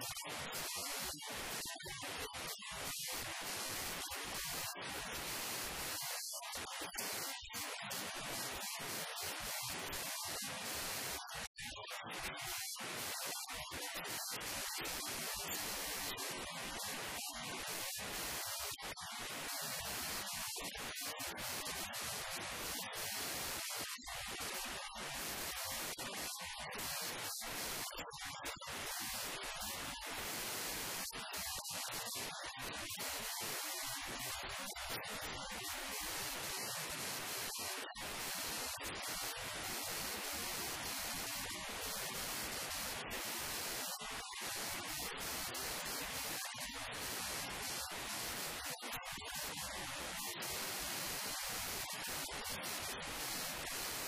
Thank you. Ho 해서, est 이거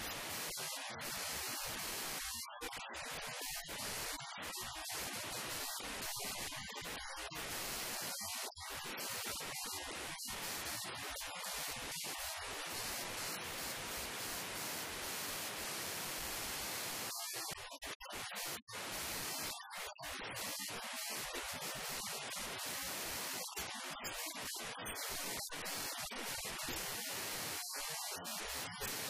la Ruskete pi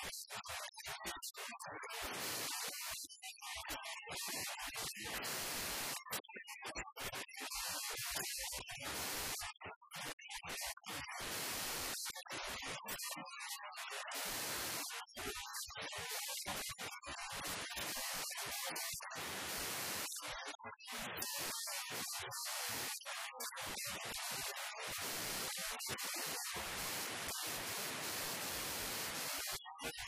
I thought,I did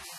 Thank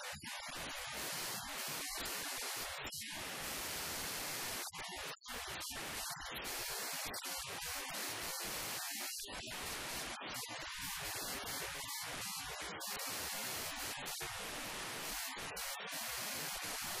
Quand więksem